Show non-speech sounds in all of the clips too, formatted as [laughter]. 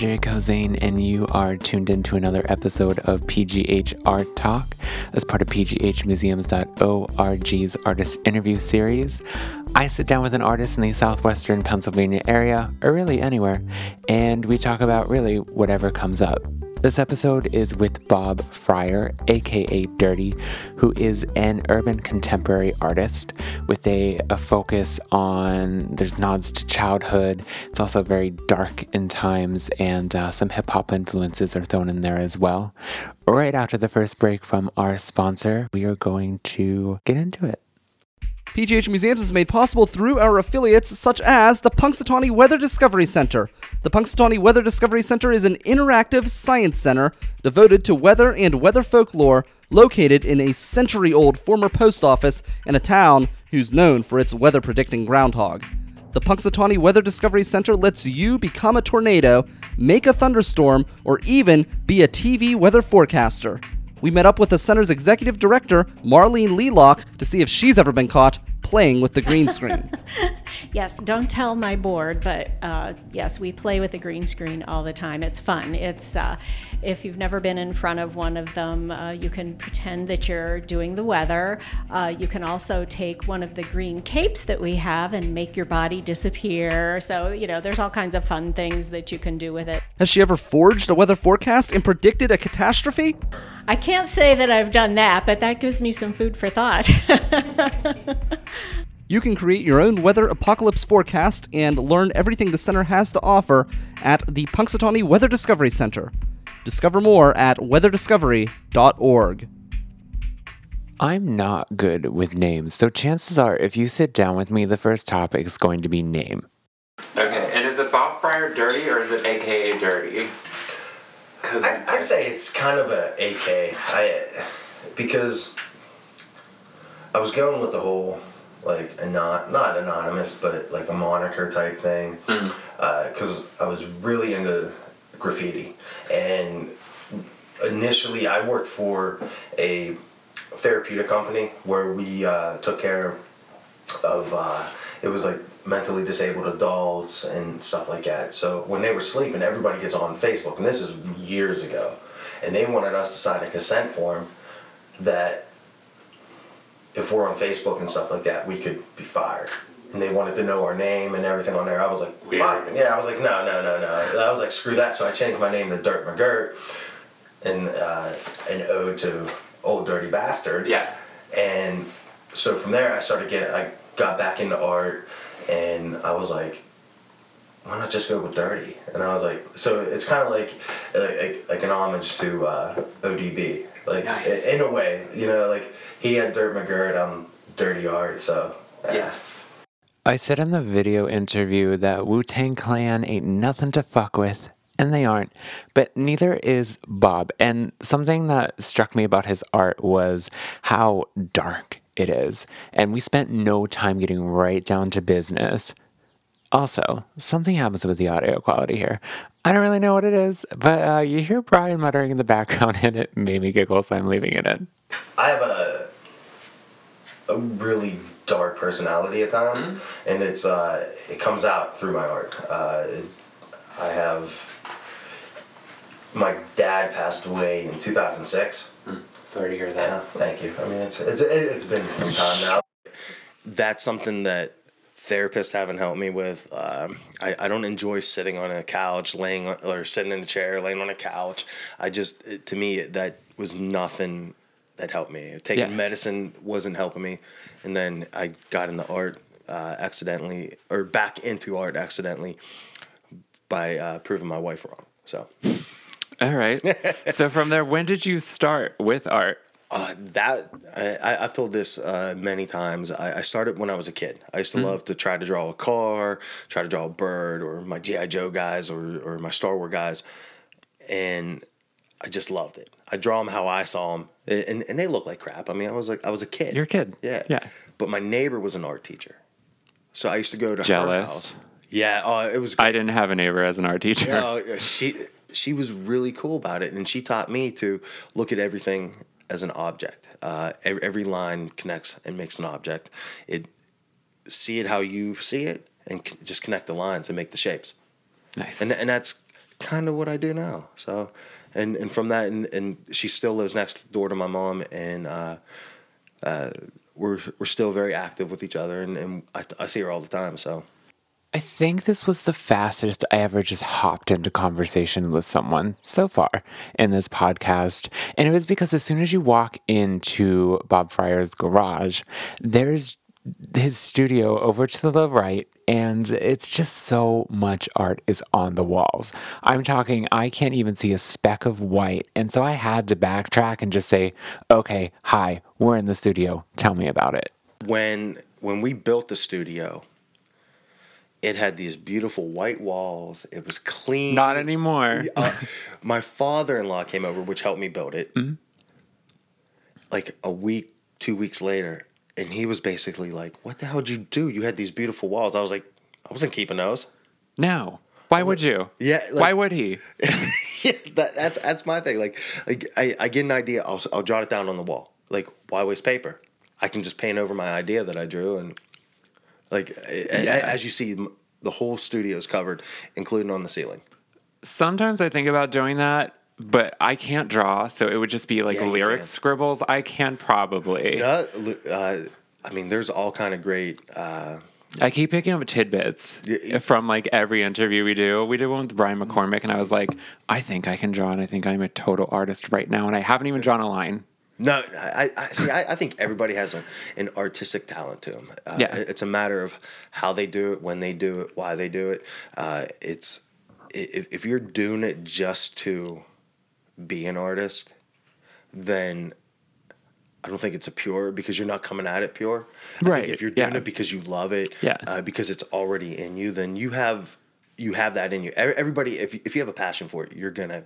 RJ Kozane, and you are tuned in to another episode of PGH Art Talk as part of PGHmuseums.org's artist interview series. I sit down with an artist in the southwestern Pennsylvania area, or really anywhere, and we talk about really whatever comes up. This episode is with Bob Fryer, aka Dirty, who is an urban contemporary artist with a, a focus on, there's nods to childhood. It's also very dark in times, and uh, some hip hop influences are thrown in there as well. Right after the first break from our sponsor, we are going to get into it. PGH Museums is made possible through our affiliates such as the Punxsutawney Weather Discovery Center. The Punxsutawney Weather Discovery Center is an interactive science center devoted to weather and weather folklore located in a century old former post office in a town who's known for its weather predicting groundhog. The Punxsutawney Weather Discovery Center lets you become a tornado, make a thunderstorm, or even be a TV weather forecaster. We met up with the center's executive director, Marlene Lealock, to see if she's ever been caught playing with the green screen. [laughs] Yes, don't tell my board, but uh, yes, we play with the green screen all the time. It's fun. It's uh, if you've never been in front of one of them, uh, you can pretend that you're doing the weather. Uh, you can also take one of the green capes that we have and make your body disappear. So you know, there's all kinds of fun things that you can do with it. Has she ever forged a weather forecast and predicted a catastrophe? I can't say that I've done that, but that gives me some food for thought. [laughs] You can create your own weather apocalypse forecast and learn everything the center has to offer at the Punxsutawney Weather Discovery Center. Discover more at weatherdiscovery.org. I'm not good with names, so chances are if you sit down with me, the first topic is going to be name. Okay, and is it Bob Fryer Dirty or is it AKA Dirty? Because I, I'd say it's kind of a AK. I because I was going with the whole like a not not anonymous, but like a moniker type thing. Because I was really into graffiti, and initially I worked for a therapeutic company where we uh, took care of uh, it was like mentally disabled adults and stuff like that. So when they were sleeping, everybody gets on Facebook, and this is years ago, and they wanted us to sign a consent form that if we're on Facebook and stuff like that, we could be fired. And they wanted to know our name and everything on there. I was like, fuck. Yeah, I was like, no, no, no, no. I was like, screw that. So I changed my name to Dirt McGirt, and uh, an ode to Ol' Dirty Bastard. Yeah. And so from there, I started getting, I got back into art, and I was like, why not just go with dirty? And I was like, so it's kind of like, like, like an homage to uh, ODB, like Nice. in a way, you know, like he had Dirt McGirt, I'm um, Dirty Art, so Yes. I said in the video interview that Wu Tang Clan ain't nothing to fuck with, and they aren't, but neither is Bob. And something that struck me about his art was how dark it is, and we spent no time getting right down to business. Also, something happens with the audio quality here. I don't really know what it is, but uh, you hear Brian muttering in the background, [laughs] and it made me giggle, so I'm leaving it in. I have a a really dark personality at times, and it's uh, it comes out through my art. Uh, it- I have my dad passed away in two thousand six. Sorry to hear Yeah, thank you. I mean, it's it's it's been some time now. That's something that therapists haven't helped me with. Um, I, I don't enjoy sitting on a couch, laying or sitting in a chair, laying on a couch. I just it, to me that was nothing that helped me. Taking Yeah. medicine wasn't helping me, and then I got into art uh, accidentally or back into art accidentally by uh, proving my wife wrong. So. All right. [laughs] so from there, when did you start with art? Uh, that I, I've told this uh, many times. I, I started when I was a kid. I used to love to try to draw a car, try to draw a bird, or my GI Joe guys, or or my Star Wars guys, and I just loved it. I draw them how I saw them, and and they look like crap. I mean, I was like I was a kid. You're a kid. Yeah. Yeah. But my neighbor was an art teacher, so I used to go to her Jealous. house. Yeah. Uh, it was. I didn't have a neighbor as an art teacher. No, she she was really cool about it, and she taught me to look at everything as an object. Uh, every, every line connects and makes an object. It see it how you see it, and c- just connect the lines and make the shapes. Nice. And and that's kind of what I do now. So, and and from that, and, and she still lives next door to my mom, and uh, uh, we're we're still very active with each other, and, and I, I see her all the time. So. I think this was the fastest I ever just hopped into conversation with someone so far in this podcast. And it was because as soon as you walk into Bob Fryer's garage, there's his studio over to the right, and it's just so much art is on the walls. I'm talking, I can't even see a speck of white. And so I had to backtrack and just say, okay, hi, we're in the studio. Tell me about it. When when we built the studio, it had these beautiful white walls. It was clean. Not anymore. Uh, my father-in-law came over, which helped me build it. Like a week, two weeks later, and he was basically like, "What the hell did you do? You had these beautiful walls." I was like, "I wasn't keeping those." No. Why would you? Yeah, like- Why would he? [laughs] yeah, that, that's that's my thing. Like, like I, I get an idea, I'll I'll jot it down on the wall. Like, why waste paper? I can just paint over my idea that I drew, and like Yeah. as you see, the whole studio is covered, including on the ceiling. Sometimes I think about doing that, but I can't draw, so it would just be like Yeah, lyric scribbles. I can probably. Yeah, uh, I mean, there's all kind of great. Uh, I keep picking up tidbits Yeah. from like every interview we do. We did one with Brian McCormick, and I was like, I think I can draw, and I think I'm a total artist right now, and I haven't even drawn a line. No, I, I see. I, I think everybody has a, an artistic talent to them. Uh, Yeah. it's a matter of how they do it, when they do it, why they do it. Uh, it's if, if you're doing it just to be an artist, then I don't think it's a pure because you're not coming at it pure. Right, if you're doing yeah. it because you love it, Yeah. uh, because it's already in you, then you have you have that in you. Everybody, if if you have a passion for it, you're gonna.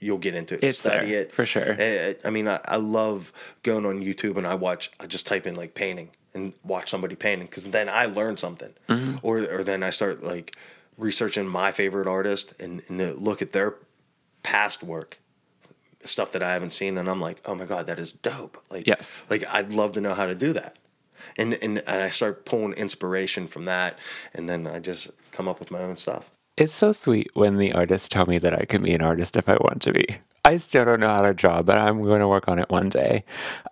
You, You'll get into it, It's study there, it for sure. Eh, I mean, I, I love going on YouTube and I watch. I just type in like painting and watch somebody painting because then I learn something, Mm-hmm. or or then I start like researching my favorite artist and, and look at their past work, stuff that I haven't seen, and I'm like, oh my god, that is dope. Like Yes. like I'd love to know how to do that, and and, and I start pulling inspiration from that, and then I just come up with my own stuff. It's so sweet when the artists tell me that I can be an artist if I want to be. I still don't know how to draw, but I'm going to work on it one day.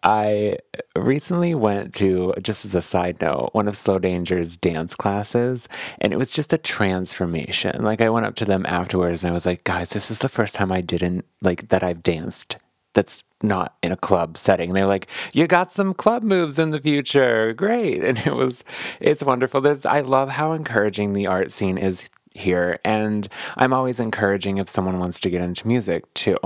I recently went to, just as a side note, one of Slow Danger's dance classes, and it was just a transformation. Like, I went up to them afterwards and I was like, guys, this is the first time I didn't, like, that I've danced that's not in a club setting. They're like, you got some club moves in the future. Great. [laughs] And it was, it's wonderful. There's, I love how encouraging the art scene is here. And I'm always encouraging if someone wants to get into music too.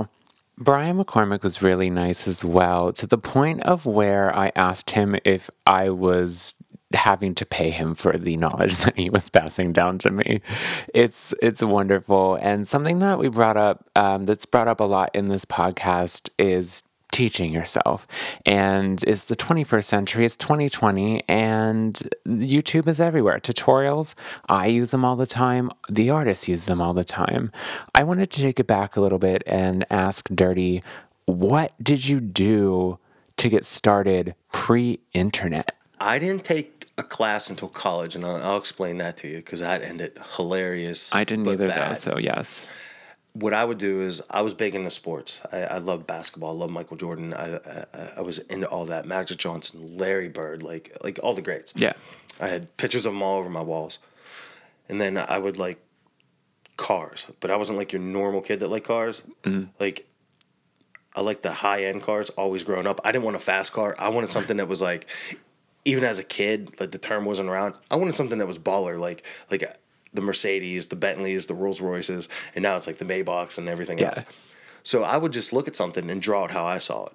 Brian McCormick was really nice as well, to the point of where I asked him if I was having to pay him for the knowledge [laughs] that he was passing down to me. It's it's wonderful, and something that we brought up um, that's brought up a lot in this podcast is teaching yourself. And it's the 21st century, it's 2020, and YouTube is everywhere. Tutorials, I use them all the time. The artists use them all the time. I wanted to take it back a little bit and ask Dirty, what did you do to get started pre internet? I didn't take a class until college, and I'll, I'll explain that to you because that ended hilarious. I didn't either, though, so yes. What I would do is I was big into sports. I, I love basketball. I loved Michael Jordan. I, I I was into all that. Magic Johnson, Larry Bird, like like all the greats. Yeah. I had pictures of them all over my walls, and then I would like cars, but I wasn't like your normal kid that liked cars. Mm-hmm. Like I like the high end cars. Always growing up, I didn't want a fast car. I wanted something that was like, even as a kid, like the term wasn't around. I wanted something that was baller, like like the Mercedes, the Bentleys, the Rolls Royces, and now it's like the Maybachs and everything Yeah. else. So I would just look at something and draw it how I saw it,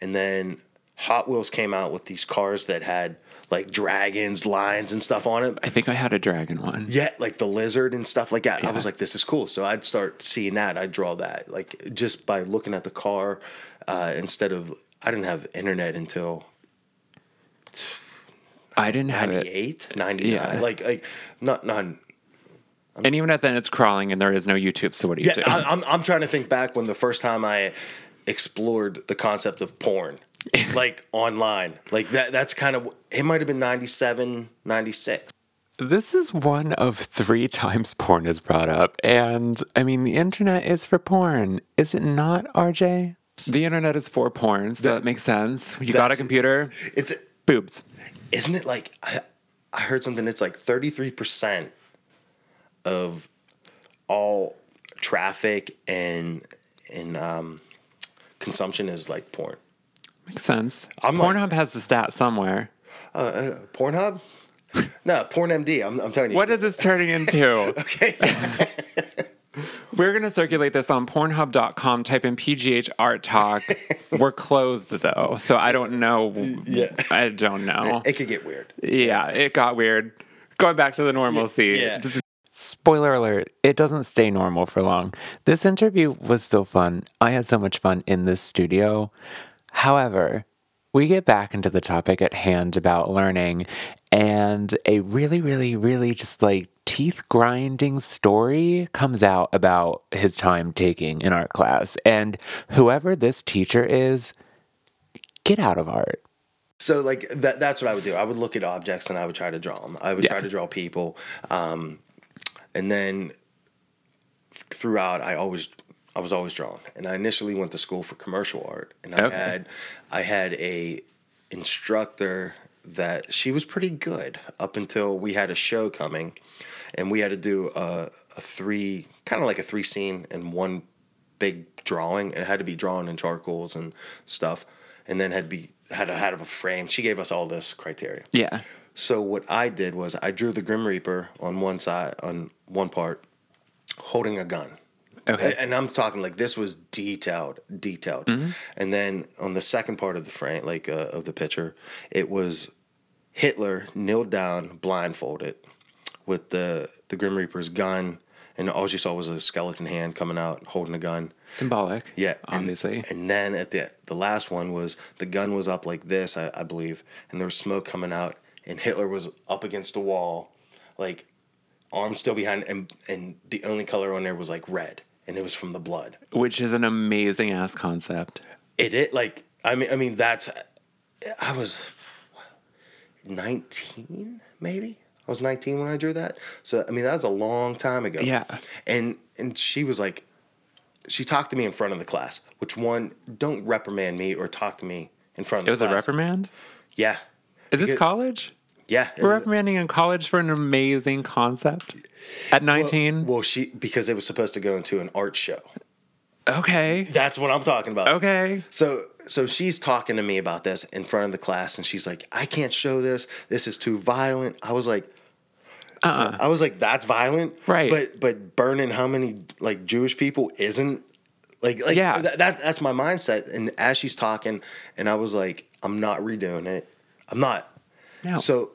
and then Hot Wheels came out with these cars that had like dragons, lions, and stuff on it. I think I had a dragon one. Yeah, like the lizard and stuff like that. I was like, this is cool. So I'd start seeing that. I'd draw that, like just by looking at the car uh, instead of. I didn't have internet until I didn't have it. 98, 99. Yeah. Like, like not, not. And even at then, it's crawling and there is no YouTube, so what do you Yeah, do? I, I'm, I'm trying to think back when the first time I explored the concept of porn, [laughs] like online. Like that, that's kind of, it might have been 97, 96. This is one of three times porn is brought up. And I mean, the internet is for porn. Is it not, RJ? The internet is for porn, so that, makes sense. You got a computer, It's boobs. isn't it like I, I heard something it's like 33% of all traffic and and um consumption is like porn. Makes sense. I'm like- Pornhub has the stat somewhere. Uh, uh Pornhub? no, Porn MD. I'm, I'm telling you. What is this turning into? [laughs] Okay. [laughs] We're going to circulate this on pornhub.com. Type in PGH Art Talk. [laughs] We're closed though, so I don't know. Yeah. I don't know. it could get weird. Yeah, it got weird. Going back to the normalcy. Yeah. Spoiler alert, it doesn't stay normal for long. This interview was still fun. I had so much fun in this studio. However, we get back into the topic at hand about learning, and a really, really, really just like teeth grinding story comes out about his time taking an art class. And whoever this teacher is, get out of art. So like that that's what I would do. I would look at objects and I would try to draw them. I would try to draw people. Um, and then throughout I always I was always drawing. And I initially went to school for commercial art and I Okay. had I had a instructor that she was pretty good up until we had a show coming and we had to do a, a three kind of like a three scene and one big drawing. It had to be drawn in charcoals and stuff, and then had to be had to have a frame. She gave us all this criteria. Yeah. So what I did was I drew the Grim Reaper on one side on one part, holding a gun. Okay. And I'm talking like this was detailed, detailed. Mm-hmm. And then on the second part of the frame, like uh, of the picture, it was Hitler kneeled down, blindfolded, with the the Grim Reaper's gun, and all you saw was a skeleton hand coming out holding a gun. Symbolic. Yeah, and- Obviously. And, then at the the last one was the gun was up like this, I, I believe, and there was smoke coming out, and Hitler was up against the wall, like arms still behind, and and the only color on there was like red, and it was from the blood. which is an amazing ass concept. It it like I mean I mean that's I was nineteen maybe. I was 19 when I drew that. So I mean that was a long time ago. Yeah. And and she was like she talked to me in front of the class, which one don't reprimand me or talk to me in front of It the was a reprimand. Yeah. Is this college? Yeah. We're reprimanding in college for an amazing concept at 19. well, she because it was supposed to go into an art show. okay. That's what I'm talking about. Okay. So so she's talking to me about this in front of the class, and she's like, "I can't show this. This is too violent." I was like, Uh-uh. I was like, "That's violent, Right. But but burning how many like Jewish people isn't like like Yeah. that, that that's my mindset." And as she's talking, and I was like, "I'm not redoing it. I'm not." No. So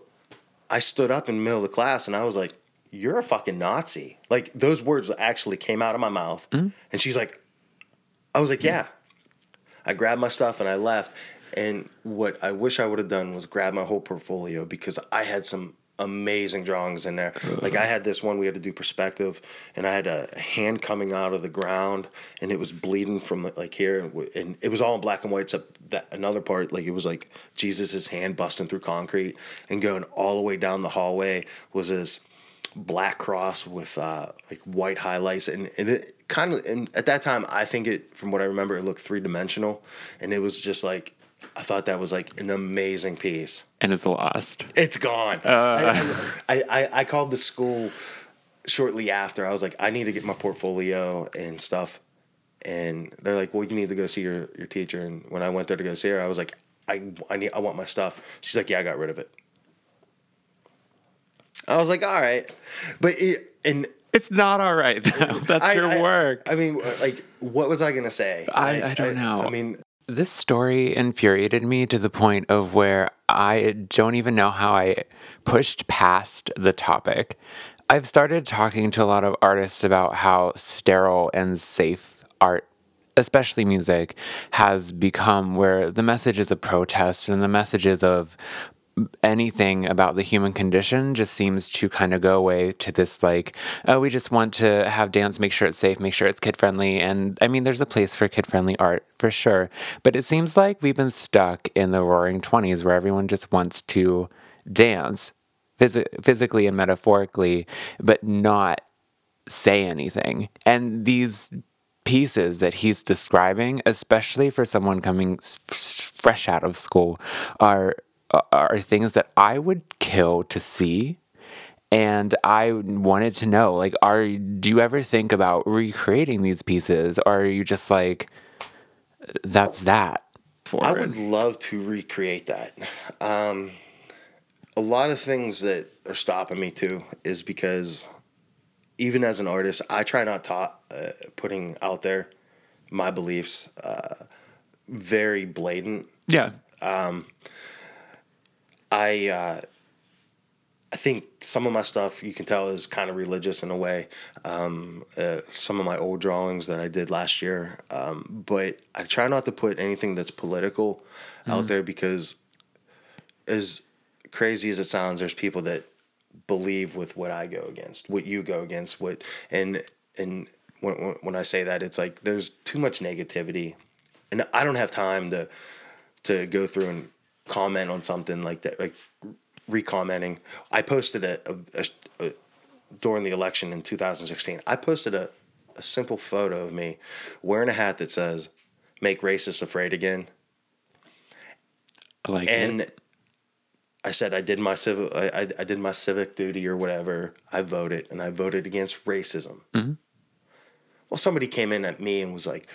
I stood up in the middle of the class, and I was like, "You're a fucking Nazi!" Like those words actually came out of my mouth, Mm-hmm. and she's like, I was like, yeah. I grabbed my stuff and I left. And what I wish I would have done was grab my whole portfolio because I had some amazing drawings in there. Like I had this one we had to do perspective, and I had a hand coming out of the ground, and it was bleeding from like here, and, and it was all in black and white. Except that another part, like it was like Jesus's hand busting through concrete and going all the way down the hallway was this black cross with uh, like white highlights and, and it kind of and at that time I think it from what I remember it looked three dimensional and it was just like I thought that was like an amazing piece. And it's lost. It's gone. Uh. I, I, I, I called the school shortly after. I was like, I need to get my portfolio and stuff. And they're like, well, you need to go see your, your teacher. And when I went there to go see her, I was like, I, I need I want my stuff. She's like, yeah, I got rid of it. I was like, all right, but it, and It's not all right, though. [laughs] That's I- your I- work. I mean, like, what was I gonna say? I- Like, I don't know. I mean, This story infuriated me to the point of where I don't even know how I pushed past the topic. I've started talking to a lot of artists about how sterile and safe art, especially music, has become where the message is of protest and the messages of anything about the human condition just seems to kind of go away to this like oh we just want to have dance make sure it's safe make sure it's kid friendly and i mean there's a place for kid friendly art for sure but it seems like we've been stuck in the roaring 20s where everyone just wants to dance phys- physically and metaphorically, but not say anything. And these pieces that he's describing, especially for someone coming fresh out of school, are are things that I would kill to see. And I wanted to know, like, are do you ever think about recreating these pieces, or are you just like, that's that? I forward? would love to recreate that. Um, a lot of things that are stopping me too is because even as an artist, I try not to uh, putting out there my beliefs uh, very blatant. yeah, I uh, I think some of my stuff you can tell is kind of religious in a way. Um, uh, some of my old drawings that I did last year, um, but I try not to put anything that's political out there because, as crazy as it sounds, there's people that believe with what I go against, what you go against, what and and when when- when I say that, it's like there's too much negativity, and I don't have time to to go through and comment on something like that, like recommenting. I posted a, a, a, a during the election in 2016. I posted a a simple photo of me wearing a hat that says "Make racists afraid again," I like and it. I said I did my civic I, I, I did my civic duty or whatever. I voted and I voted against racism. Mm-hmm. Well, somebody came in at me and was like,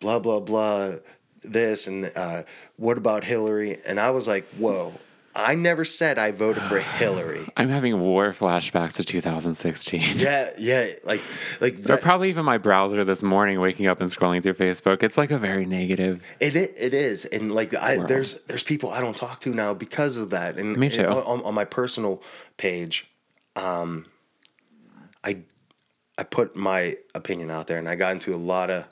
blah blah blah, this and uh, what about Hillary? And I was like, whoa. I never said I voted for [sighs] Hillary. I'm having war flashbacks to 2016. [laughs] Yeah, yeah, like, like that, probably even my browser this morning, waking up and scrolling through Facebook. It's like a very negative. It it is, and like I there's there's people I don't talk to now because of that. And Me too. and on, on my personal page, um, I I put my opinion out there, and I got into a lot of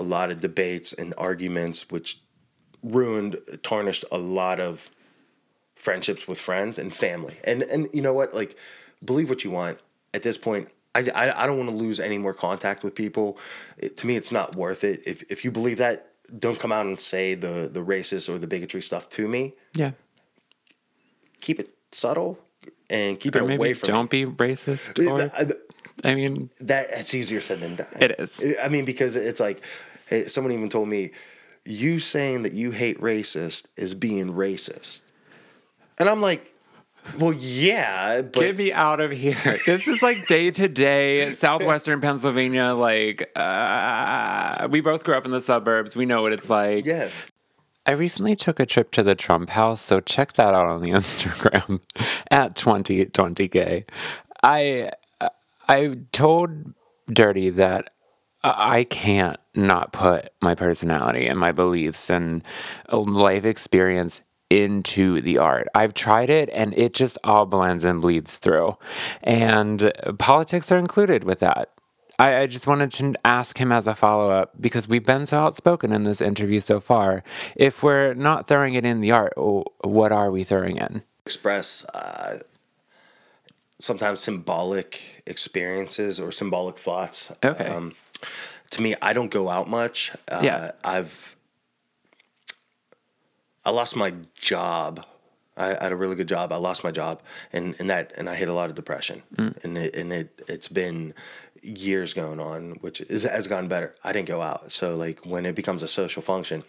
a lot of debates and arguments, which ruined, tarnished a lot of friendships with friends and family. And and you know what? Like, believe what you want. At this point, I, I, I don't want to lose any more contact with people. It, to me, it's not worth it. If if you believe that, don't come out and say the the racist or the bigotry stuff to me. Yeah. Keep it subtle and keep Or it away from don't me. be racist. Or, I- I mean, that it's easier said than done. It is. I mean, because it's like someone even told me, you saying that you hate racist is being racist, and I'm like, well, yeah, but get me out of here. [laughs] This is like day to day southwestern Pennsylvania. Like, uh, we both grew up in the suburbs. We know what it's like. yeah, I recently took a trip to the Trump house, so check that out on the [laughs] Instagram at 2020k. I I told Dirty that I can't not put my personality and my beliefs and life experience into the art. I've tried it and it just all blends and bleeds through. And politics are included with that. I, I just wanted to ask him as a follow up because we've been so outspoken in this interview so far. If we're not throwing it in the art, what are we throwing in? express uh, sometimes symbolic experiences or symbolic thoughts. Okay. Um, to me, I don't go out much. Uh, Yeah. I've I lost my job. I had a really good job. I lost my job, and, and that and I hit a lot of depression, and it and it it's been years going on, which is has gotten better. I didn't go out, so like when it becomes a social function,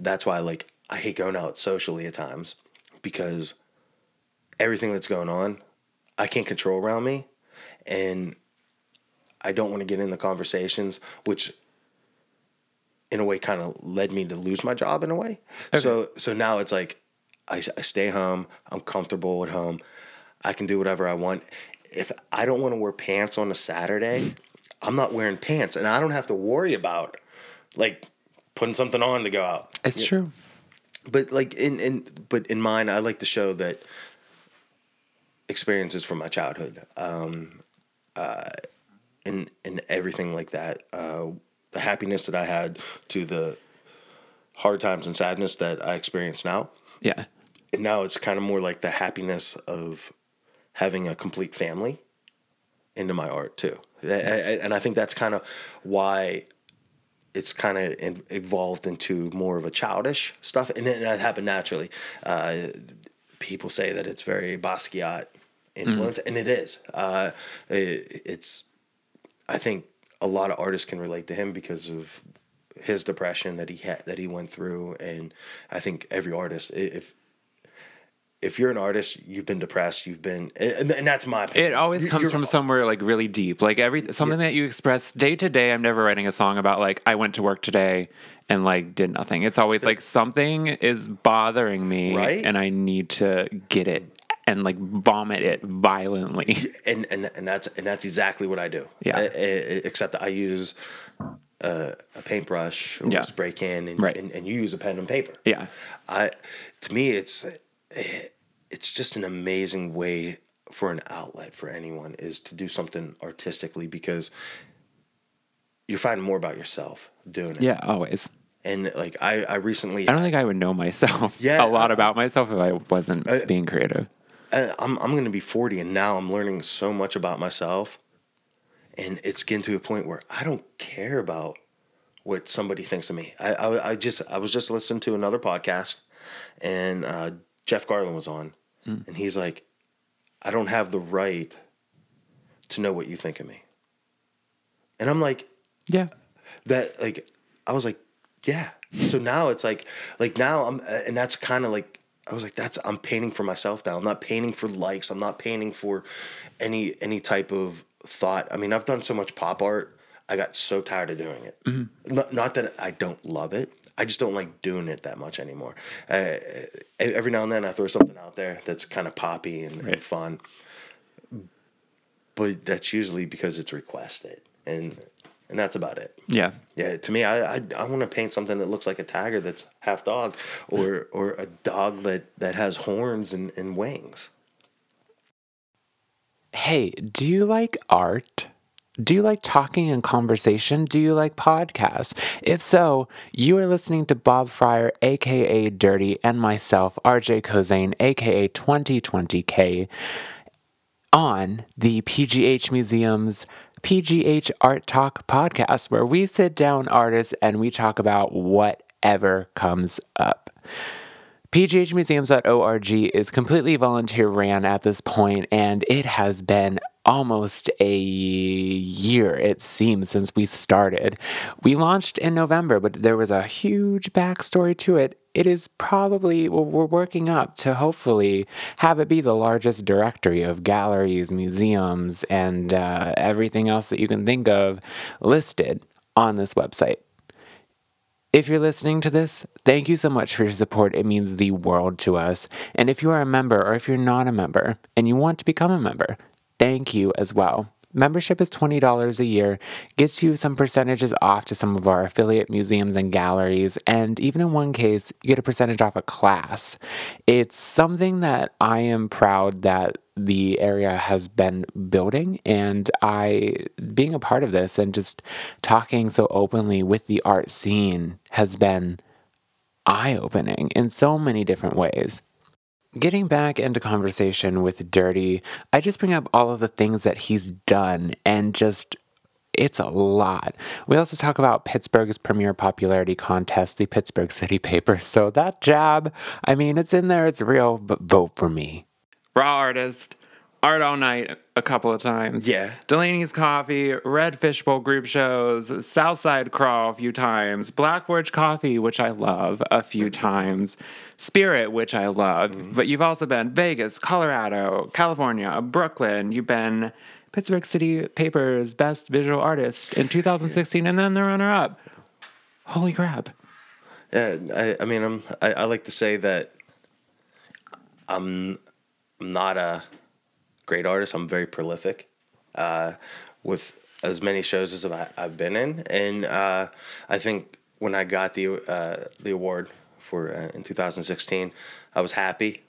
that's why like I hate going out socially at times because everything that's going on, I can't control around me, and I don't want to get in the conversations, which in a way kind of led me to lose my job in a way. So so now it's like I, I stay home. I'm comfortable at home. I can do whatever I want. If I don't want to wear pants on a Saturday, I'm not wearing pants, and I don't have to worry about like putting something on to go out. It's true. But like in in but in mine, I like to show that experiences from my childhood, um, uh, and and everything like that. Uh, the happiness that I had to the hard times and sadness that I experience now. Yeah. And now it's kind of more like the happiness of having a complete family into my art too. A- And I think that's kind of why it's kind of evolved into more of a childish stuff, and it- that happened naturally. Uh, people say that it's very Basquiat influence, and it is. Uh, it, it's, I think a lot of artists can relate to him because of his depression that he had that he went through, and I think every artist, if if you're an artist, you've been depressed, you've been, and, and that's my opinion. It always comes you're- from somewhere like really deep. Like every something that you express day to day. I'm never writing a song about like I went to work today and like did nothing. It's always like something is bothering me Right? and I need to get it and like vomit it violently. [laughs] and and and that's and that's exactly what I do. Yeah. I- I- except I use uh, a paintbrush or Yeah. a spray can, and, Right. and and you use a pen and paper. Yeah. I to me it's it's just an amazing way for an outlet for anyone is to do something artistically because you're finding more about yourself doing it. Yeah, always. And like I I recently I don't think I would know myself Yeah, [laughs] a lot uh, about myself if I wasn't being creative. I'm I'm gonna be 40 and now I'm learning so much about myself, and it's getting to a point where I don't care about what somebody thinks of me. I I, I just I was just listening to another podcast, and uh, Jeff Garlin was on, and he's like, I don't have the right to know what you think of me, and I'm like, Yeah. that like I was like, yeah. So now it's like like now I'm uh, and that's kind of like I was like that's I'm painting for myself now. I'm not painting for likes. I'm not painting for any any type of thought. I mean, I've done so much pop art. I got so tired of doing it. Not, not that I don't love it. I just don't like doing it that much anymore. Uh, every now and then I throw something out there that's kind of poppy and, and fun, but that's usually because it's requested, and and that's about it. Yeah. Yeah, to me, I I, I want to paint something that looks like a tiger that's half dog, or or a dog that that has horns and, and wings. Hey, do you like art? Do you like talking and conversation? Do you like podcasts? If so, you are listening to Bob Fryer, aka Dirty, and myself, RJ Kozane, aka 2020K, on the PGH Museum's PGH Art Talk podcast, where we sit down artists and we talk about whatever comes up. PGHmuseums.org is completely volunteer ran at this point, and it has been almost a year, it seems, since we started. We launched in November, but there was a huge backstory to it. It is probably, we're working up to hopefully have it be the largest directory of galleries, museums, and uh, everything else that you can think of listed on this website. If you're listening to this, thank you so much for your support. It means the world to us. And if you are a member or if you're not a member and you want to become a member, thank you as well. Membership is $20 a year, gets you some percentages off to some of our affiliate museums and galleries, and even in one case, you get a percentage off a class. It's something that I am proud that the area has been building, and I, being a part of this and just talking so openly with the art scene has been eye opening in so many different ways. Getting back into conversation with Dirty, I just bring up all of the things that he's done and just it's a lot. We also talk about Pittsburgh's premier popularity contest, the Pittsburgh City Paper. So that jab, I mean, it's in there, it's real, but vote for me. Raw artist, art all night a couple of times. Yeah. Delanie's Coffee, Red Fishbowl group shows, Southside Crawl a few times, Black Forge Coffee, which I love a few mm-hmm. times, Spirit, which I love. Mm-hmm. But you've also been Vegas, Colorado, California, Brooklyn. You've been Pittsburgh City Paper's Best Visual Artist in 2016, and then the runner up. Holy crap. Yeah, I, I mean, I'm I, I like to say that I'm I'm not a great artist. I'm very prolific, uh, with as many shows as I've been in, and uh, I think when I got the uh, the award for uh, in 2016, I was happy.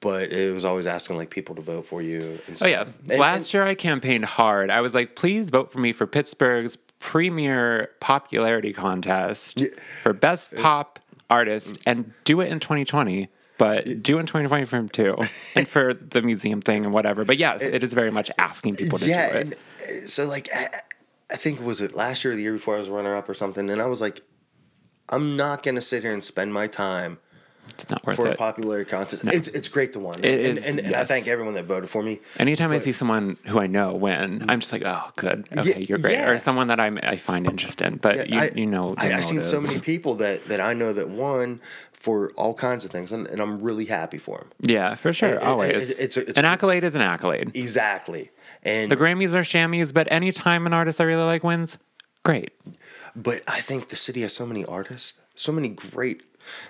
But it was always asking like people to vote for you. And Oh yeah. And- last year I campaigned hard. I was like, please vote for me for Pittsburgh's premier popularity contest for best pop artist, and do it in 2020. But do in 2020 for him too, [laughs] and for the museum thing and whatever. But yes, it is very much asking people to yeah, do it. and uh, so like I, I think was it last year or the year before I was runner up or something, and I was like, I'm not gonna sit here and spend my time It's not worth for a it. popularity contest. It's it's great to win. It and, is, and, and I thank everyone that voted for me. Anytime I see someone who I know win, I'm just like, oh, good. Okay, you're great. yeah. Or someone that I'm, I find interesting. But you, I, you know, I, I've seen so many people that, that I know that won for all kinds of things, and, and I'm really happy for him. Yeah, for sure. It- always. it- it's it's an accolade is an accolade. Exactly. And The Grammys are chamois, but anytime an artist I really like wins, great. but I think the city has so many artists, so many great,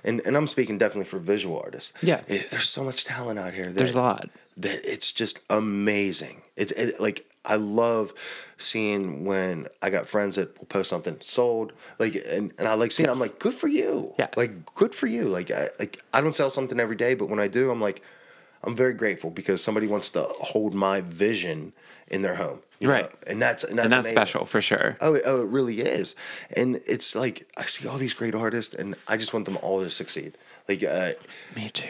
and, and I'm speaking definitely for visual artists. Yeah. It- there's so much talent out here. That, There's a lot. that it's just amazing. It's it, like I love seeing when I got friends that will post something sold, like and, and I like seeing. it, I'm like, good for you. Yeah. like good for you. Like I like I don't sell something every day, but when I do, I'm like, I'm very grateful because somebody wants to hold my vision in their home. you Right. know? and that's and that's, And that's special for sure. Oh, it, oh, it really is. And it's like I see all these great artists, and I just want them all to succeed. Like uh, Me too.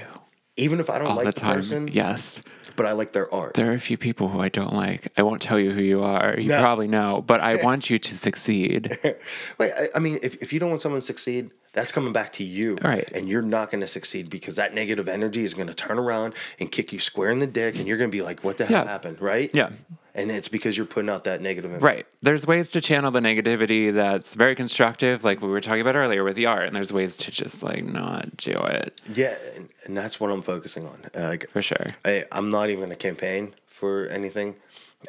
even if I don't All like the the, person, Yes. But I like their art. There are a few people who I don't like. I won't tell you who you are. You No. probably know, but I [laughs] want you to succeed. [laughs] Wait, I, I mean, if, if you don't want someone to succeed, that's coming back to you. Right. And you're not going to succeed because that negative energy is going to turn around and kick you square in the dick, and you're going to be like, what the hell happened? Right? Yeah. And it's because you're putting out that negative energy. Right. There's ways to channel the negativity that's very constructive, like we were talking about earlier with the art, and there's ways to just like not do it Yeah. And, and that's what I'm focusing on. Uh, like, for sure. I, I'm not even to campaign for anything.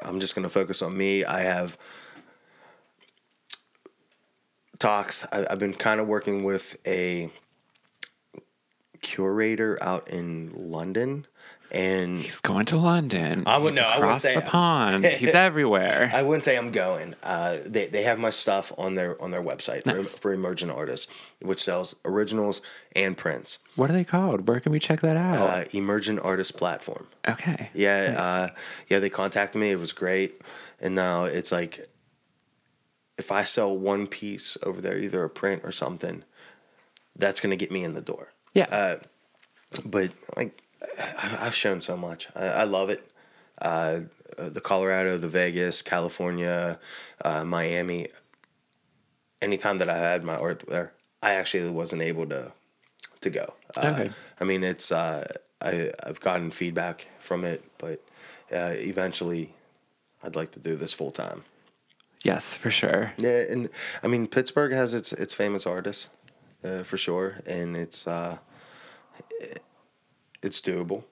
I'm just going to focus on me. I have talks. I, I've been kind of working with a curator out in London, and He's going to London. I would- He's no, I across say- the pond. [laughs] He's everywhere. I wouldn't say I'm going. Uh, they they have my stuff on their on their website Nice. for, for emergent artists, which sells originals and prints. what are they called? Where can we check that out? Uh, emergent artist platform. okay. Yeah, Nice. uh, yeah, they contacted me. It was great, and now it's like, if I sell one piece over there, either a print or something, that's gonna get me in the door. Yeah. Uh, but like, I, I've shown so much. I, I love it. Uh, uh, the Colorado, the Vegas, California, uh, Miami. Anytime that I had my art there, I actually wasn't able to to go. Uh, Okay. I mean, it's uh, I I've gotten feedback from it, but uh, eventually, I'd like to do this full time. yes, for sure. Yeah, and I mean Pittsburgh has its its famous artists, uh, for sure, and it's uh, it's doable,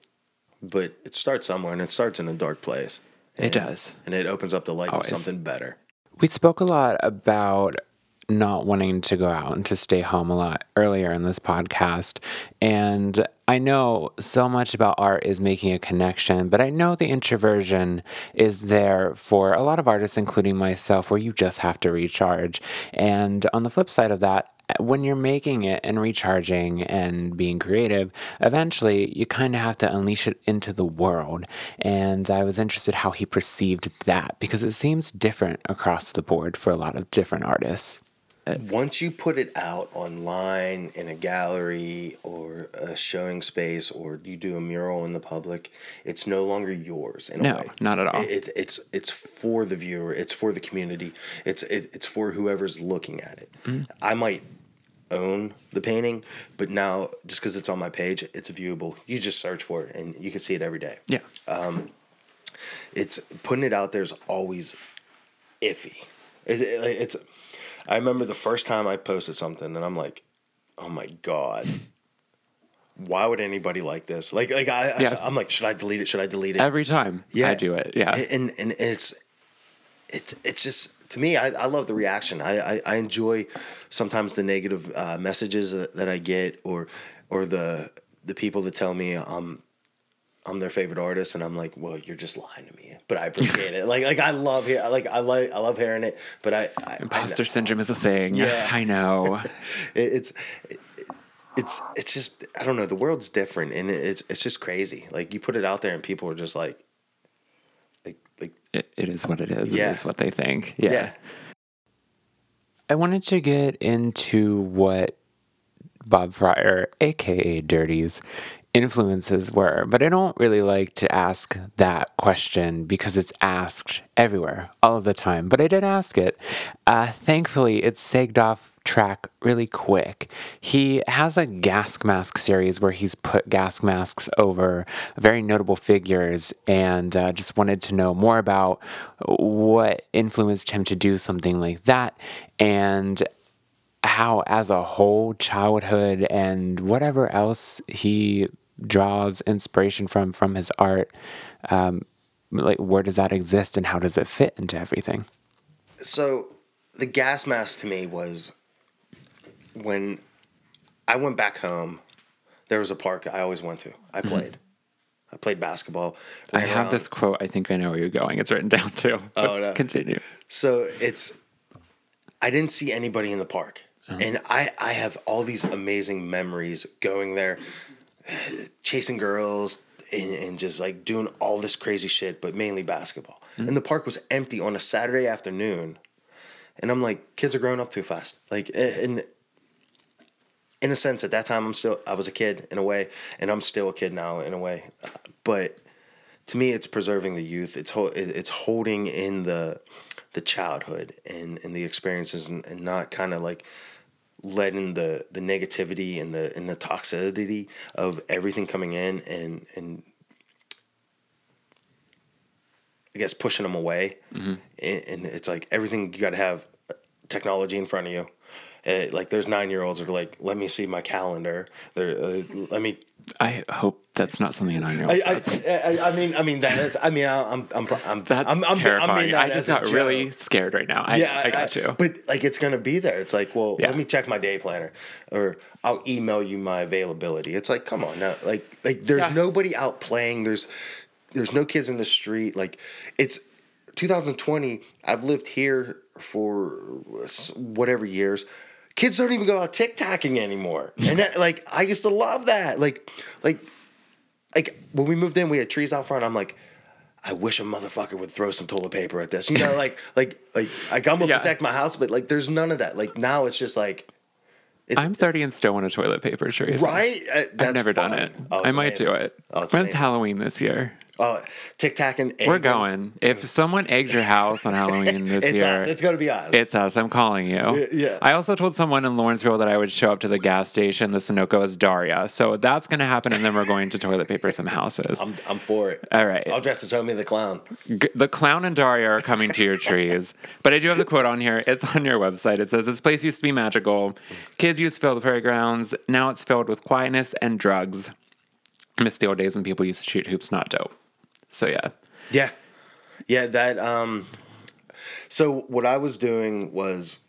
but it starts somewhere, and it starts in a dark place. It does. and it opens up the light Always. to something better. We spoke a lot about not wanting to go out and to stay home a lot earlier in this podcast. And I know so much about art is making a connection, but I know the introversion is there for a lot of artists, including myself, where you just have to recharge. And on the flip side of that, when you're making it and recharging and being creative, eventually you kind of have to unleash it into the world. And I was interested how he perceived that because it seems different across the board for a lot of different artists. Once you put it out online in a gallery or a showing space, or you do a mural in the public, it's no longer yours. In a No, way. not at all. It's it's it's for the viewer. It's for the community. It's it, it's for whoever's looking at it. Mm-hmm. I might own the painting, but now just because it's on my page, it's viewable. You just search for it, and you can see it every day. Yeah. Um, it's putting it out there is always iffy. It, it- it's. I remember the first time I posted something, and I'm like, "Oh my god." Why would anybody like this? Like, like I, I Yeah. I'm like, should I delete it? Should I delete it? Every time yeah, I do it. Yeah. and and it's it's it's just to me I, I love the reaction I, I, I enjoy sometimes the negative uh, messages that, that I get or or the the people that tell me um I'm their favorite artist and I'm like well you're just lying to me but I appreciate it like like I love hear like I like I love hearing it but I, I Imposter I, syndrome is a thing. Yeah. [laughs] I know. [laughs] it, it's it, it's it's just I don't know the world's different and it's it's just crazy like you put it out there and people are just like It, it is what it is. Yeah. It is what they think. Yeah. yeah. I wanted to get into what Bob Fryer, aka Dirty's, influences were, but I don't really like to ask that question because it's asked everywhere all of the time. But I did ask it. Uh, thankfully, it segged off track really quick. He has a gas mask series where he's put gas masks over very notable figures and uh, just wanted to know more about what influenced him to do something like that and how, as a whole, childhood and whatever else he draws inspiration from from his art, um, like where does that exist and how does it fit into everything? So the gas mask to me was when I went back home. There was a park I always went to. I played. I played basketball. Mm-hmm. I have around. this quote. I think I know where you're going. It's written down too. Oh, no. [laughs] Continue. So it's I didn't see anybody in the park. And I I have all these amazing memories going there chasing girls and, and just like doing all this crazy shit, but mainly basketball. And the park was empty on a Saturday afternoon. And I'm like, kids are growing up too fast. Like in in a sense, at that time I'm still I was a kid in a way, and I'm still a kid now in a way. But to me it's preserving the youth. It's ho- it's holding in the the childhood and and the experiences and, and not kind of like letting the the negativity and the and the toxicity of everything coming in and and I guess pushing them away. Mm-hmm. And, and it's like everything you got to have uh, technology in front of you uh, like there's nine year olds that are like let me see my calendar They're, uh, let me I hope that's not something a nine year old I. I, I, I mean, I mean that. I mean, I'm, I'm, I'm, That's I'm, I'm, terrifying. I, mean I just got really scared right now. I, Yeah, I got you. But like, it's gonna be there. It's like, well, Yeah. let me check my day planner, or I'll email you my availability. It's like, come on, now, like, like there's Yeah. nobody out playing. There's, there's no kids in the street. Like, it's 2020. I've lived here for whatever years. Kids don't even go out TikToking anymore, and that, like, I used to love that. Like, like like when we moved in, we had trees out front. I'm like, I wish a motherfucker would throw some toilet paper at this. You know, like [laughs] like like like I'm gonna Yeah. protect my house, but like there's none of that. Like now it's just like it's I'm 30 and still want a toilet paper tree. right. Uh, I've never done it. Oh, I might do it. Oh, it's When's. Halloween this year? Oh, tic tac and We're going. If someone egged your house on Halloween [laughs] this It's year, us. It's gonna be us. It's us. I'm calling you. yeah. I also told someone in Lawrenceville that I would show up to the gas station, the Sunoco is Daria. So that's going to happen, and then we're going to toilet paper some houses. I'm I'm for it. All right. I'll dress as Homie the clown. G- The clown and Daria are coming to your trees. But I do have the quote on here. It's on your website. It says, This place used to be magical. Kids used to fill the playgrounds. Now it's filled with quietness and drugs. Miss the old days when people used to shoot hoops, not dope. So yeah. Yeah. Yeah, that um so what I was doing was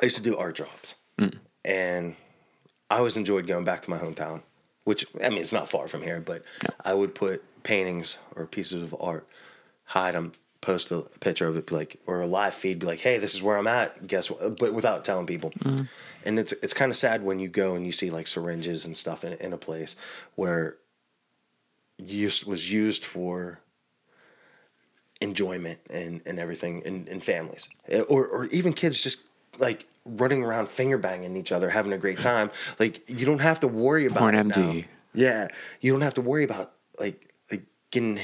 I used to do art jobs. And I always enjoyed going back to my hometown, which I mean it's not far from here, but I would put paintings or pieces of art, hide them, post a picture of it, be like or a live feed, be like, "Hey, this is where I'm at." Guess what? But without telling people. And it's it's kind of sad when you go and you see like syringes and stuff in in a place where used was used for enjoyment and, and everything in, in families Eh, or, or even kids just like running around finger banging each other having a great time like you don't have to worry about Porn. MD. yeah you don't have to worry about like like getting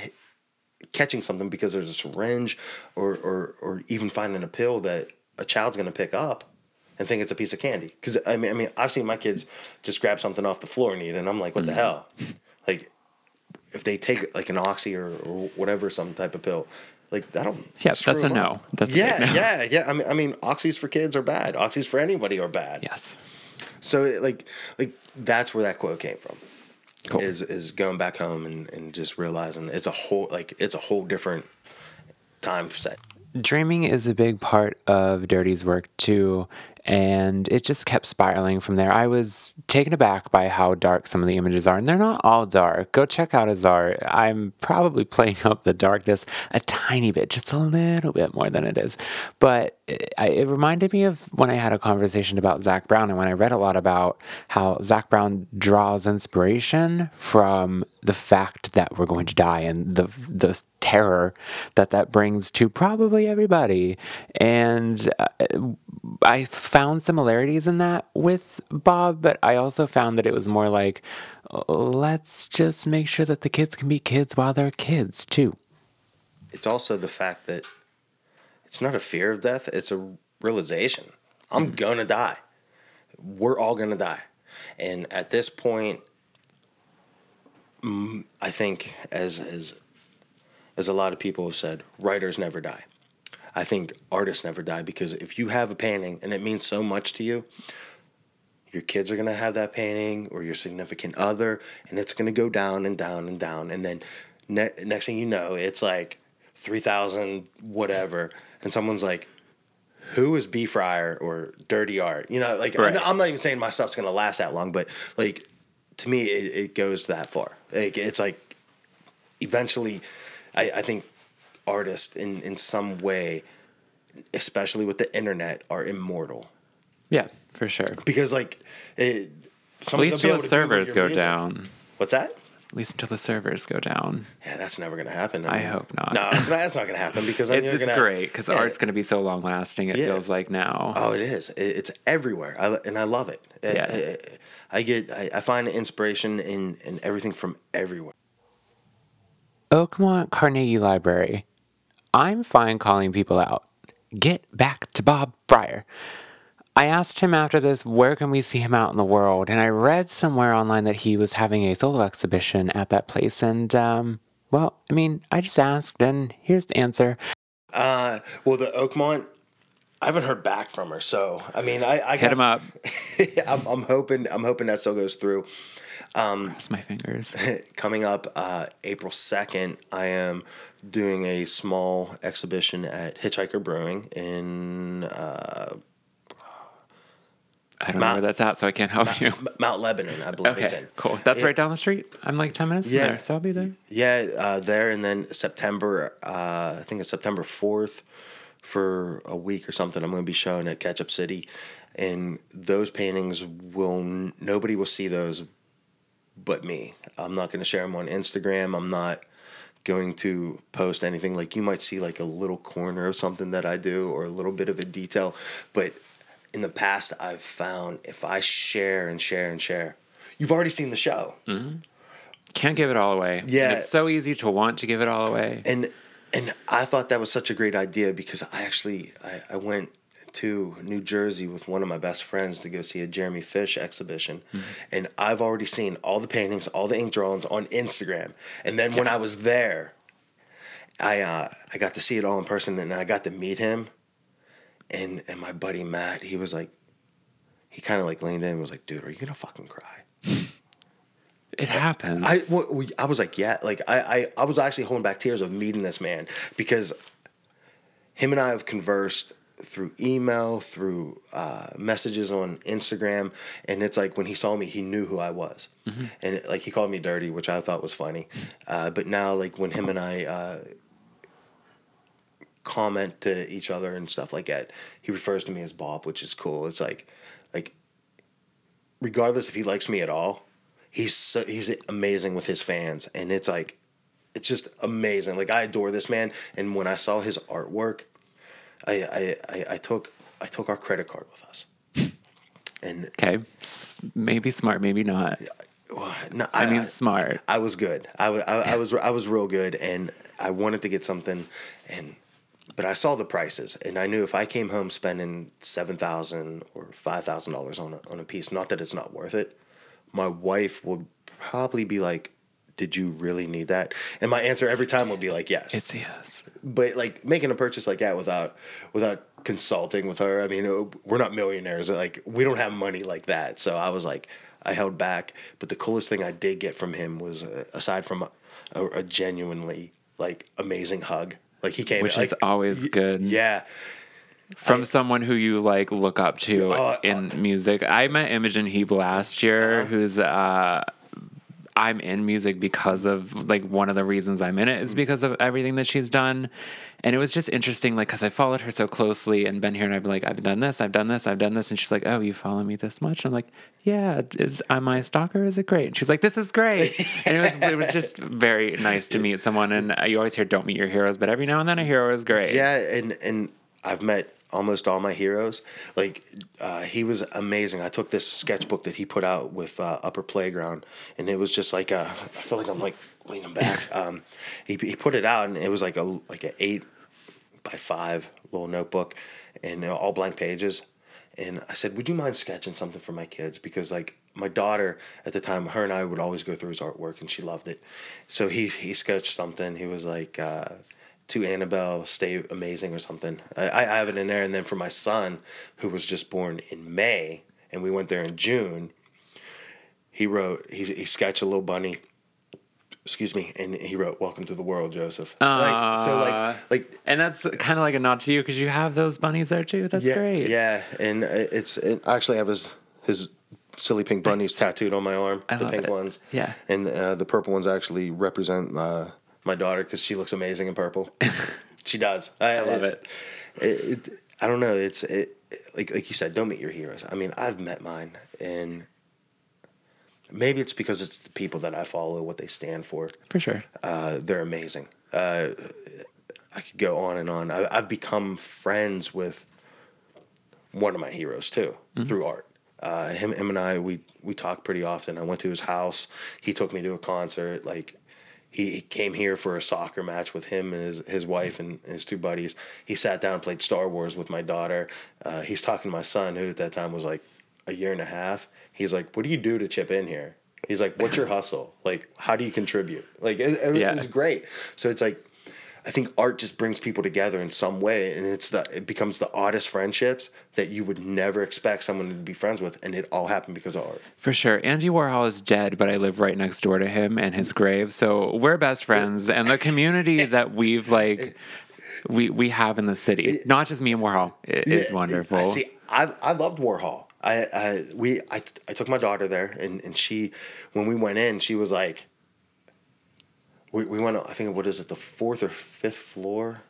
catching something because there's a syringe or or or even finding a pill that a child's going to pick up and think it's a piece of candy because I mean I mean I've seen my kids just grab something off the floor and eat it and I'm like what the Mm-hmm. hell like if they take like an oxy or, or whatever some type of pill like that'll screw that's a no. up. That's a yeah big no. yeah yeah I mean I mean oxys for kids are bad oxys for anybody are bad Yes. so it, like like that's where that quote came from Cool. is is going back home and, and just realizing it's a whole like it's a whole different time set Dreaming is a big part of Dirty's work too, and it just kept spiraling from there. I was taken aback by how dark some of the images are, and they're not all dark. Go check out his art. I'm probably [laughs] playing up the darkness a tiny bit, just a little bit more than it is. But it, it reminded me of when I had a conversation about Zach Brown, and when I read a lot about how Zach Brown draws inspiration from the fact that we're going to die and the the terror that that brings to probably everybody. And uh, I found similarities in that with Bob, but I also found that it was more like, let's just make sure that the kids can be kids while they're kids too. it's also the fact that it's not a fear of death it's a realization I'm gonna die. We're all gonna die. And at this point, mm, I think as as as a lot of people have said, writers never die. I think artists never die because if you have a painting and it means so much to you, your kids are going to have that painting or your significant other and it's going to go down and down and down and then ne- next thing you know it's like 3000 whatever and someone's like who is B Fryer or Dirty Art? You know, like Right. I'm, I'm not even saying my stuff's gonna last that long, but like to me, it, it goes that far. Like it's like eventually, I, I think artists in in some way, especially with the internet, are immortal Yeah, for sure. because like eh, it, At least until the able to Google servers go music. down. What's that? At least until the servers go down. Yeah, that's never gonna happen. I hope not. No, it's not. That's not gonna happen because It's, it's gonna, great because Yeah. art's going to be so long lasting. It Yeah. feels like now. Oh, it is. It, it's everywhere, I, and I love it. I- Yeah. I, I get. I, I find inspiration in in everything from everywhere. Oakmont Carnegie Library. I'm fine calling people out. Get back to Bob Fryer. I asked him after this, where can we see him out in the world? And I read somewhere online that he was having a solo exhibition at that place. And, um, well, I mean, I just asked, and here's the answer. Uh, well, the Oakmont. I haven't heard back from her, so I mean, I, I Hit got, him up. [laughs] I'm, I'm hoping. I'm hoping that still goes through. Cross my fingers. [laughs] Coming up uh, April second, I am doing a small exhibition at Hitchhiker Brewing in uh, I don't know where that's at, so I can't help you. Mount Lebanon, I believe it's in. cool. That's Yeah. right down the street. I'm like 10 minutes from Yeah. there, so I'll be there. Yeah, uh, there and then September. Uh, I think it's September fourth for a week or something. I'm going to be showing at Ketchup City, and those paintings will nobody will see those, but me. I'm not going to share them on Instagram. I'm not going to post anything like you might see like a little corner of something that I do or a little bit of a detail, but in the past I've found if I share and share and share, you've already seen the show. Mm-hmm. Can't give it all away. And Yeah. it's so easy to want to give it all away. and and I thought that was such a great idea because I actually I, I went to New Jersey with one of my best friends to go see a Jeremy Fish exhibition, and I've already seen all the paintings, all the ink drawings on Instagram, and then when I was there, I uh, I got to see it all in person, and I got to meet him, and and my buddy Matt, he was like, he kind of like leaned in and was like, dude, are you gonna fucking cry? It happens. I, well, we- I was like, yeah, like I, I, I was actually holding back tears of meeting this man because him and I have conversed through email, through uh, messages on Instagram, and it's like when he saw me, he knew who I was, and it- like he called me dirty, which I thought was funny, uh, but now like when him and I. Uh, comment to each other and stuff like that he refers to me as bob which is cool. It's like like regardless if he likes me at all he's so, he's amazing with his fans. And it's like it's just amazing. Like i adore this man. And when i saw his artwork i i i, I took i took our credit card with us and okay. Maybe smart, maybe not. well, no, I mean, smart. I was good. I was, I, I was, I was real good, and I wanted to get something, and but I saw the prices, and I knew if I came home spending seven thousand or five thousand dollars on a, on a piece, not that it's not worth it, my wife would probably be like, "Did you really need that?" And my answer every time would be like, "Yes." It's yes. but like making a purchase like that without without consulting with her i mean uh, we're not millionaires like we don't have money like that so i was like i held back but the coolest thing i did get from him was uh, aside from a, a, genuinely like amazing hug like he came Which like, is always y- good. yeah From someone who you like look up to Uh, in music. I met Imogen Heap last year, Uh-huh. who's uh I'm in music because of like one of the reasons I'm in it Mm. because of everything that she's done. And it was just interesting, like, because I followed her so closely and been here and I've been like, I've done this, I've done this, I've done this. And she's like, Oh, you follow me this much? And I'm like, Yeah, is am I a stalker? Is it great? And she's like, This is great. and it was it was just very nice to meet someone. And you always hear don't meet your heroes, but every now and then a hero is great. Yeah, and and I've met almost all my heroes. Like uh, he was amazing. I took this sketchbook that he put out with uh, Upper Playground, and it was just like a. I feel like I'm like leaning back. [laughs] Um, he he put it out, and it was like a like an eight by five little notebook, and all blank pages. and I said, "Would you mind sketching something for my kids?" Because like my daughter at the time, her and I would always go through his artwork, and she loved it. So he he sketched something. He was like. Uh, to Annabelle, stay amazing or something. I, I have it in there, and then for my son, who was just born in May, and we went there in June. He wrote, he, he sketched a little bunny excuse me, and he wrote "Welcome to the World, Joseph." like so, like like And that's kind of like a nod to you because you have those bunnies there too. That's yeah, great. Yeah, and it's and actually I have his his silly pink bunnies tattooed on my arm. I the pink it. ones. Yeah. and uh, the purple ones actually represent uh, my daughter because she looks amazing in purple. [laughs] she does. I, love it. It, it. I don't know. It's it, like like you said. Don't meet your heroes. I mean, I've met mine, and maybe it's because it's the people that I follow, what they stand for. For sure. Uh, they're amazing. Uh, I could go on and on. I, I've become friends with one of my heroes too through art. Uh, him, him and I, we we talk pretty often. I went to his house. He took me to a concert. Like he, came here for a soccer match with him and his his wife and his two buddies. He sat down and played Star Wars with my daughter. Uh, he's talking to my son, who at that time was like a year and a half. He's like, "What do you do to chip in here?" He's like, "What's your hustle? Like, how do you contribute?" Like, it, it Yeah. was great. So it's like, I think art just brings people together in some way, and it's the it becomes the oddest friendships that you would never expect someone to be friends with, and it all happened because of art. For sure. Andy Warhol is dead, but I live right next door to him and his grave. So we're best friends. And the community [laughs] that we've like we we have in the city, not just me and Warhol, i- is wonderful. I see. I I loved Warhol. I, I we I, I took my daughter there, and and she when we went in, she was like. We we went. I think what is it, the fourth or fifth floor,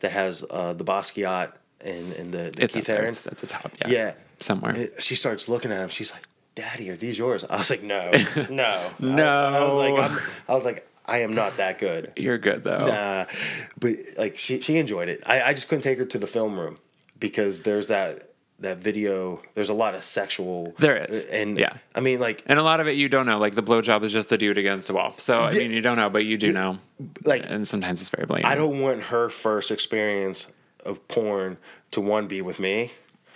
that has uh, the Basquiat and and the, the It's Keith. It's at the top. Yeah. Yeah. Somewhere. It- she starts looking at him. She's like, "Daddy, are these yours?" I was like, "No, [laughs] no, No. I, I was like, I'm, I was like, I am not that good. You're good though. Nah, but like she she enjoyed it. I, I just couldn't take her to the film room because there's that that video. There's a lot of sexual. There is, uh, and yeah. I mean like And a lot of it you don't know. Like the blowjob is just a dude against the wall. So I mean you don't know, but you do know. like And sometimes it's very blatant. I don't want her first experience of porn to one be with me,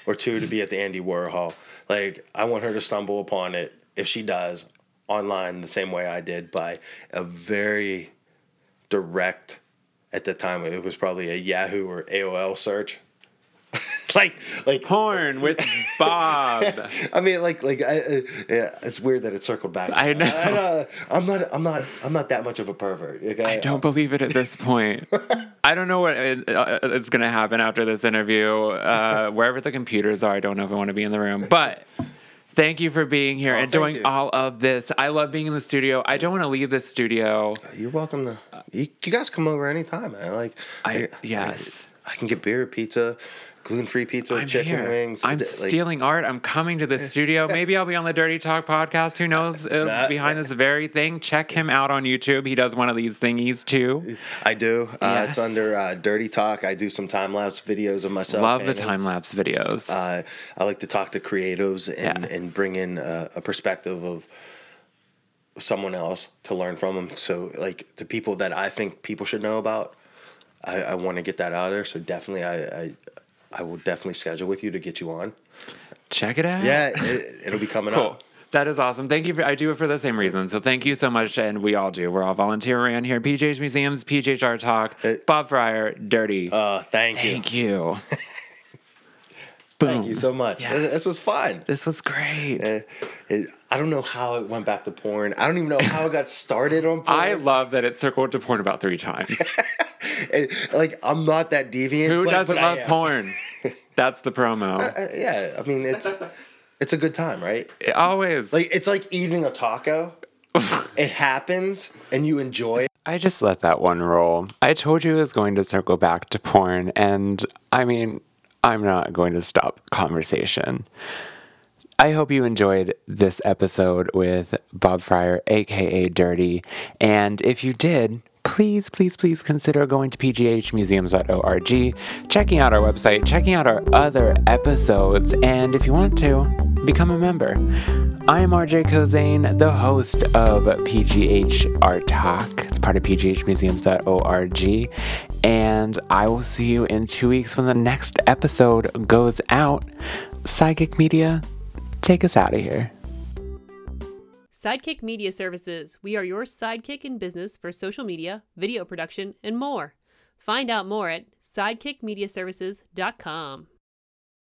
or two to be at the Andy Warhol. Like I want her to stumble upon it if she does online the same way I did by a very direct. At the time, it was probably a Yahoo or AOL search. [laughs] like, like porn with Bob. [laughs] I mean, like, like, I, uh, yeah, it's weird that it circled back. I know. I, am not, I'm not, I'm not that much of a pervert. Like, I don't believe it at this point. [laughs] I don't know what it, uh, it's going to happen after this interview. Uh, wherever the computers are, I don't know if I want to be in the room. But thank you for being here Oh, and doing you. all of this. I love being in the studio. I don't want to leave this studio. You're welcome to. You, you guys come over anytime, man. Like, I- yes. I, can get beer, pizza, gluten free pizza, I'm chicken here. wings. I'm like- stealing art. I'm coming to the [laughs] studio. Maybe I'll be on the Dirty Talk podcast. Who knows? Uh, behind this very thing. Check him out on YouTube. He does one of these thingies too. I do. Uh, It's under uh, Dirty Talk. I do some time lapse videos of myself. Love the time lapse videos. Uh, I like to talk to creatives and, Yeah. and bring in a, a perspective of someone else to learn from them. So, like the people that I think people should know about, I, I want to get that out there. So definitely, I, I I will definitely schedule with you to get you on. Check it out. Yeah, it, it'll be coming Cool. up. That is awesome. Thank you. For, I do it for the same reason. So thank you so much. And we all do. We're all volunteer around here. PGH Museums, PGH Art Talk, Hey. Bob Fryer, Dirty. Uh, thank you. thank you. [laughs] Boom. Thank you so much. Yes. This, this was fun. This was great. Uh, it- I don't know how it went back to porn. I don't even know how it got started on [laughs] porn. I love that it circled to porn about three times. [laughs] It- like I'm not that deviant. Who but- doesn't but love porn? [laughs] That's the promo. Uh, yeah, I mean it's it's a good time, right? It Always. Like it's like eating a taco. it happens and you enjoy it. I just let that one roll. I told you it was going to circle back to porn, and I mean, I'm not going to stop conversation. I hope you enjoyed this episode with Bob Fryer, aka Dirty. And if you did, please, please, please consider going to pghmuseums.org, checking out our website, checking out our other episodes, and if you want to, become a member. I am RJ Kozane, the host of PGH Art Talk. It's part of pghmuseums.org. And I will see you in two weeks when the next episode goes out. Sidekick Media, take us out of here. Sidekick Media Services. We are your sidekick in business for social media, video production, and more. Find out more at sidekickmediaservices.com.